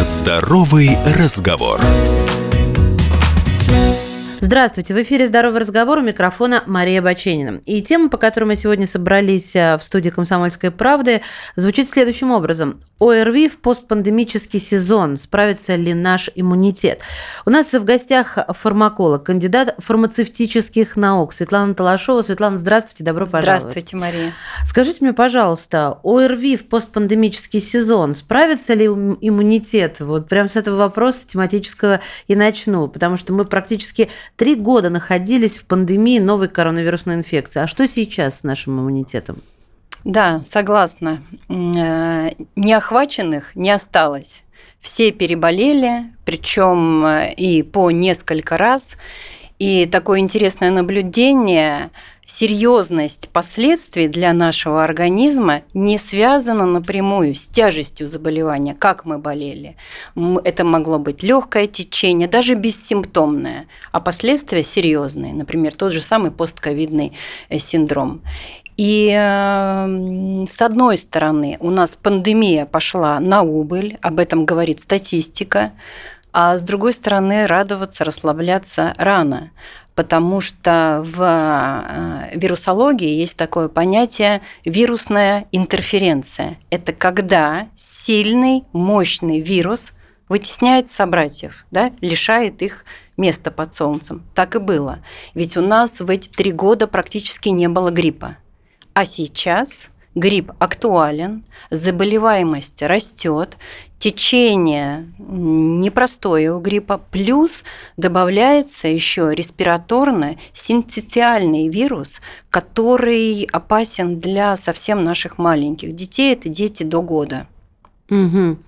Здоровый разговор. Здравствуйте, в эфире «Здоровый разговор» у микрофона Мария Баченина. И тема, по которой мы сегодня собрались э, в студии «Комсомольской правды», звучит следующим образом. ОРВИ в постпандемический сезон. Справится ли наш иммунитет? У нас в гостях фармаколог, кандидат фармацевтических наук Светлана Талашова. Светлана, здравствуйте, добро пожаловать. Здравствуйте, Мария. Скажите мне, пожалуйста, ОРВИ в постпандемический сезон. Справится ли иммунитет? Вот прям с этого вопроса тематического и начну, потому что мы практически Три года находились в пандемии новой коронавирусной инфекции. А что сейчас с нашим иммунитетом? Да, согласна. Э, неохваченных не осталось. Все переболели, причем э, и по несколько раз. И такое интересное наблюдение серьезность последствий для нашего организма не связана напрямую с тяжестью заболевания, как мы болели. Это могло быть легкое течение, даже бессимптомное, а последствия серьезные, например, тот же самый постковидный э, синдром. И э, с одной стороны, у нас пандемия пошла на убыль, об этом говорит статистика, а с другой стороны, радоваться, расслабляться рано, потому что в э, вирусологии есть такое понятие вирусная интерференция. Это когда сильный, мощный вирус вытесняет собратьев, да, лишает их места под солнцем. Так и было. Ведь у нас в эти три года практически не было гриппа. А сейчас грипп актуален, заболеваемость растет, течение непростое у гриппа, плюс добавляется еще респираторный синцитиальный вирус, который опасен для совсем наших маленьких детей. Это дети до года. Угу.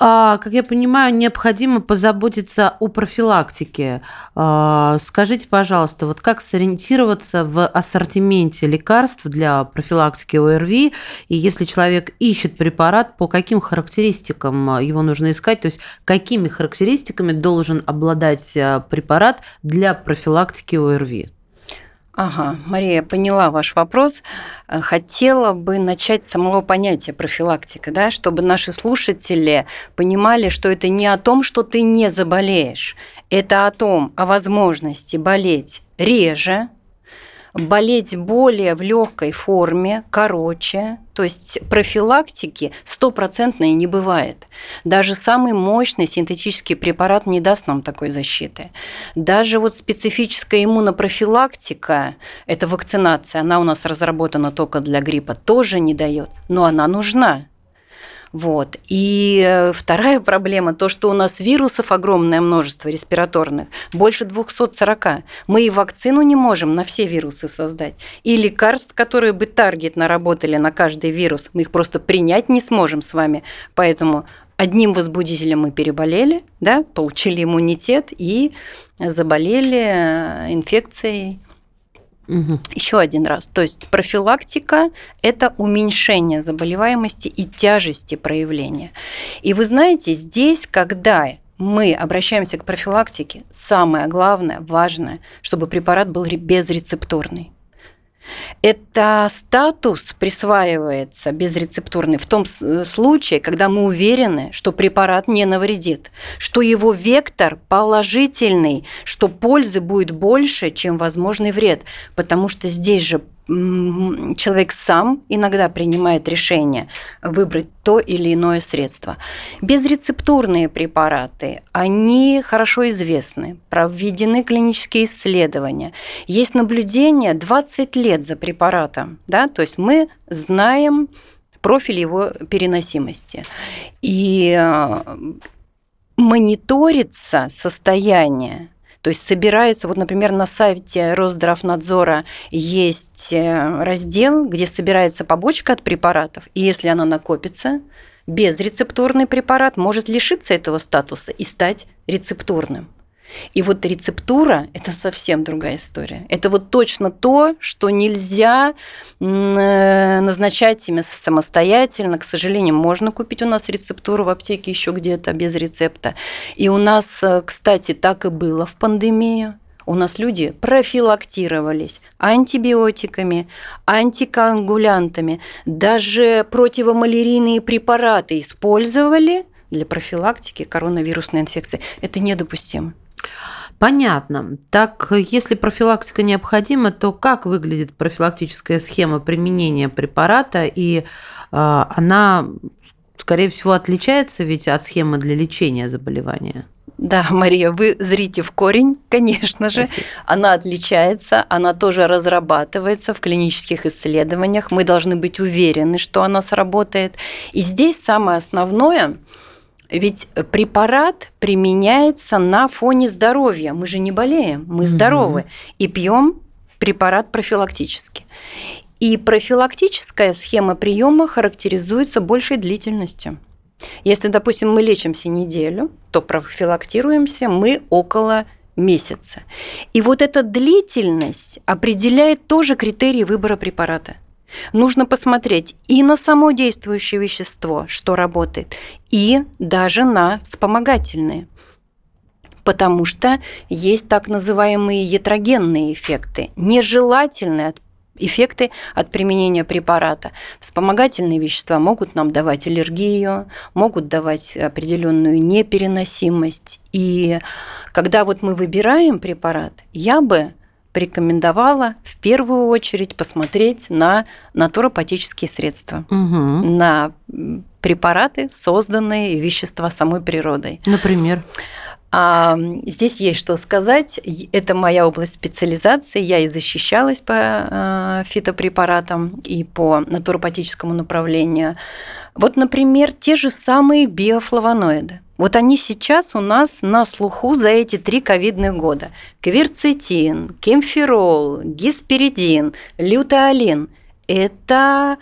А, как я понимаю, необходимо позаботиться о профилактике. А, скажите, пожалуйста, вот как сориентироваться в ассортименте лекарств для профилактики ОРВИ, и если человек ищет препарат, по каким характеристикам его нужно искать, то есть какими характеристиками должен обладать а, препарат для профилактики ОРВИ? Ага, Мария, поняла ваш вопрос. Э, хотела бы начать с самого понятия профилактика, да, чтобы наши слушатели понимали, что это не о том, что ты не заболеешь, это о том, о возможности болеть реже, болеть более в легкой форме, короче, то есть профилактики стопроцентной не бывает. Даже самый мощный синтетический препарат не даст нам такой защиты. Даже вот специфическая иммунопрофилактика, это вакцинация, она у нас разработана только для гриппа, тоже не дает, но она нужна. Вот. И э, вторая проблема, то, что у нас вирусов огромное множество респираторных, больше 240. Мы и вакцину не можем на все вирусы создать. И лекарств, которые бы таргетно работали на каждый вирус, мы их просто принять не сможем с вами. Поэтому одним возбудителем мы переболели, да, получили иммунитет и заболели э, инфекцией Угу. Еще один раз. То есть профилактика – это уменьшение заболеваемости и тяжести проявления. И вы знаете, здесь, когда мы обращаемся к профилактике, самое главное, важное, чтобы препарат был безрецепторный. Это статус присваивается безрецептурный в том случае, когда мы уверены, что препарат не навредит, что его вектор положительный, что пользы будет больше, чем возможный вред, потому что здесь же человек сам иногда принимает решение выбрать то или иное средство. Безрецептурные препараты, они хорошо известны, проведены клинические исследования. Есть наблюдение 20 лет за препаратом, да, то есть мы знаем профиль его переносимости. И э, мониторится состояние то есть собирается, вот, например, на сайте Росздравнадзора есть э, раздел, где собирается побочка от препаратов, и если она накопится, безрецептурный препарат может лишиться этого статуса и стать рецептурным. И вот рецептура – это совсем другая история. Это вот точно то, что нельзя э, назначать себе самостоятельно. К сожалению, можно купить у нас рецептуру в аптеке еще где-то без рецепта. И у нас, э, кстати, так и было в пандемию. У нас люди профилактировались антибиотиками, антикоагулянтами, даже противомалярийные препараты использовали – для профилактики коронавирусной инфекции. Это недопустимо. Понятно. Так, если профилактика необходима, то как выглядит профилактическая схема применения препарата, и э, она, скорее всего, отличается ведь от схемы для лечения заболевания? Да, Мария, вы зрите в корень, конечно же. Спасибо. Она отличается, она тоже разрабатывается в клинических исследованиях. Мы должны быть уверены, что она сработает. И здесь самое основное, ведь препарат применяется на фоне здоровья. Мы же не болеем, мы здоровы. И пьем препарат профилактически. И профилактическая схема приема характеризуется большей длительностью. Если, допустим, мы лечимся неделю, то профилактируемся мы около месяца. И вот эта длительность определяет тоже критерии выбора препарата. Нужно посмотреть и на само действующее вещество, что работает, и даже на вспомогательные. Потому что есть так называемые ятрогенные эффекты, нежелательные эффекты от применения препарата. Вспомогательные вещества могут нам давать аллергию, могут давать определенную непереносимость. И когда вот мы выбираем препарат, я бы порекомендовала в первую очередь посмотреть на натуропатические средства, угу. на препараты, созданные вещества самой природой. Например? А, здесь есть что сказать. Это моя область специализации. Я и защищалась по а, фитопрепаратам и по натуропатическому направлению. Вот, например, те же самые биофлавоноиды. Вот они сейчас у нас на слуху за эти три ковидных года. Кверцетин, кемфирол, гисперидин, лютеолин. Это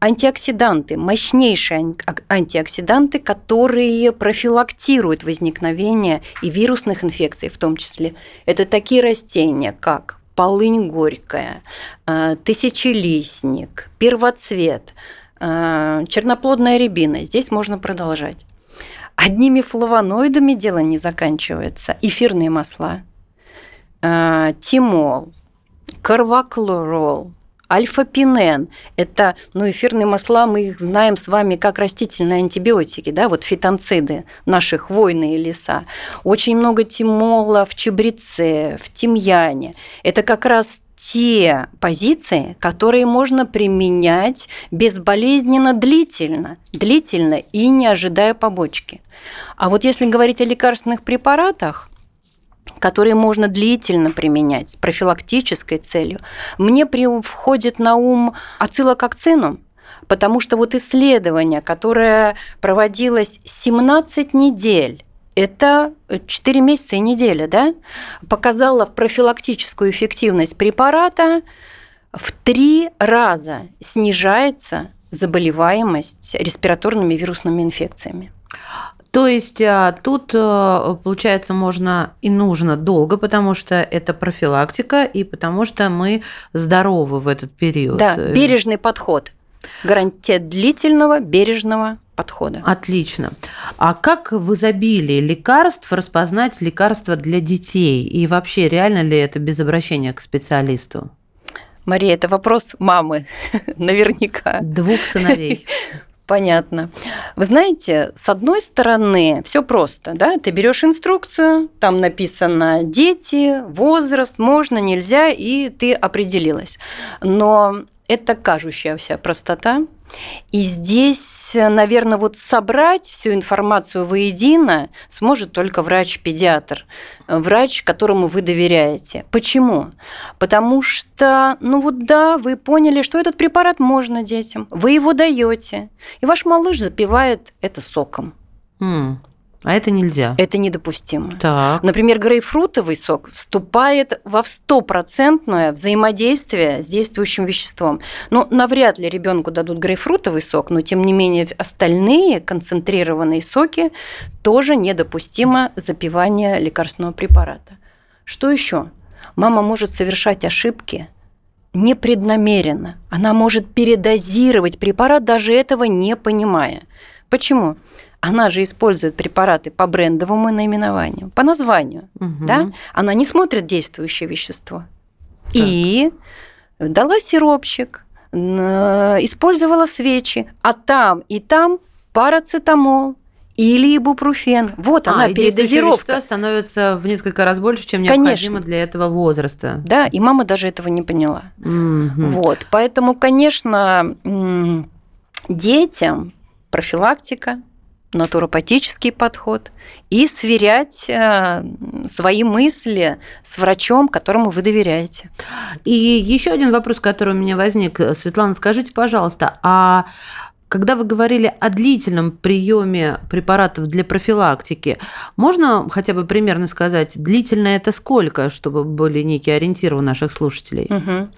антиоксиданты, мощнейшие антиоксиданты, которые профилактируют возникновение и вирусных инфекций в том числе. Это такие растения, как полынь горькая, э, тысячелистник, первоцвет, черноплодная рябина. Здесь можно продолжать. Одними флавоноидами дело не заканчивается. Эфирные масла, э, тимол, карваклорол, Альфа-пинен – это ну, эфирные масла, мы их знаем с вами как растительные антибиотики, да, вот фитонциды, наши хвойные леса. Очень много тимола в чабреце, в тимьяне. Это как раз те позиции, которые можно применять безболезненно длительно, длительно и не ожидая побочки. А вот если говорить о лекарственных препаратах, которые можно длительно применять с профилактической целью, мне входит на ум ацилококцинум, потому что вот исследование, которое проводилось 17 недель, это 4 месяца и неделя, да, показало профилактическую эффективность препарата в три раза снижается заболеваемость респираторными вирусными инфекциями. То есть а, тут, э, получается, можно и нужно долго, потому что это профилактика и потому что мы здоровы в этот период. Да, бережный подход. Гарантия длительного, бережного подхода. Отлично. А как в изобилии лекарств распознать лекарства для детей? И вообще, реально ли это без обращения к специалисту? Мария, это вопрос мамы, наверняка. Двух сыновей. Понятно. Вы знаете, с одной стороны, все просто, да, ты берешь инструкцию, там написано дети, возраст, можно, нельзя, и ты определилась. Но это кажущаяся простота, и здесь, наверное, вот собрать всю информацию воедино сможет только врач-педиатр, врач, которому вы доверяете. Почему? Потому что, ну вот да, вы поняли, что этот препарат можно детям, вы его даете, и ваш малыш запивает это соком. Mm. А это нельзя. Это недопустимо. Так. Например, грейпфрутовый сок вступает во стопроцентное взаимодействие с действующим веществом. Ну, навряд ли ребенку дадут грейпфрутовый сок, но тем не менее остальные концентрированные соки тоже недопустимо запивание лекарственного препарата. Что еще? Мама может совершать ошибки непреднамеренно. Она может передозировать препарат, даже этого не понимая. Почему? Она же использует препараты по брендовому наименованию, по названию, угу. да? Она не смотрит действующее вещество. Так. И дала сиропчик, использовала свечи, а там и там парацетамол или ибупрофен. Вот а, она, передозировка. становится в несколько раз больше, чем Конечно. необходимо для этого возраста. Да, и мама даже этого не поняла. Мгм. Вот, поэтому, конечно, детям профилактика, натуропатический подход и сверять э, свои мысли с врачом, которому вы доверяете. И еще один вопрос, который у меня возник. Светлана, скажите, пожалуйста, а когда вы говорили о длительном приеме препаратов для профилактики, можно хотя бы примерно сказать, длительно это сколько, чтобы были некие ориентиры у наших слушателей? Мгм.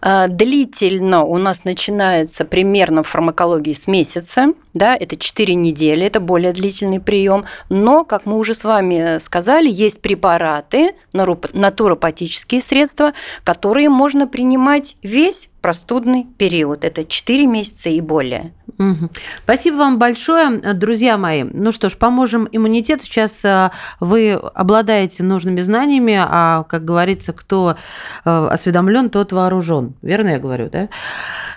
А, Длительно у нас начинается примерно в фармакологии с месяца, да, это 4 недели, это более длительный прием, но, как мы уже с вами сказали, есть препараты, натуропатические средства, которые можно принимать весь простудный период, это 4 месяца и более. Мгм. Спасибо вам большое, друзья мои. Ну что ж, поможем иммунитету. Сейчас э, вы обладаете нужными знаниями, а, как говорится, кто осведомлен, тот вооружен. Верно я говорю, да?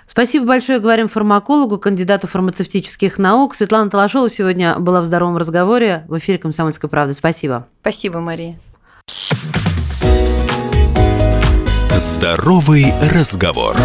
Спасибо большое, говорим фармакологу, кандидату фармацевтических наук. Светлана Талашова сегодня была в здоровом разговоре в эфире «Комсомольской правды». Спасибо. Спасибо, Мария. Здоровый разговор.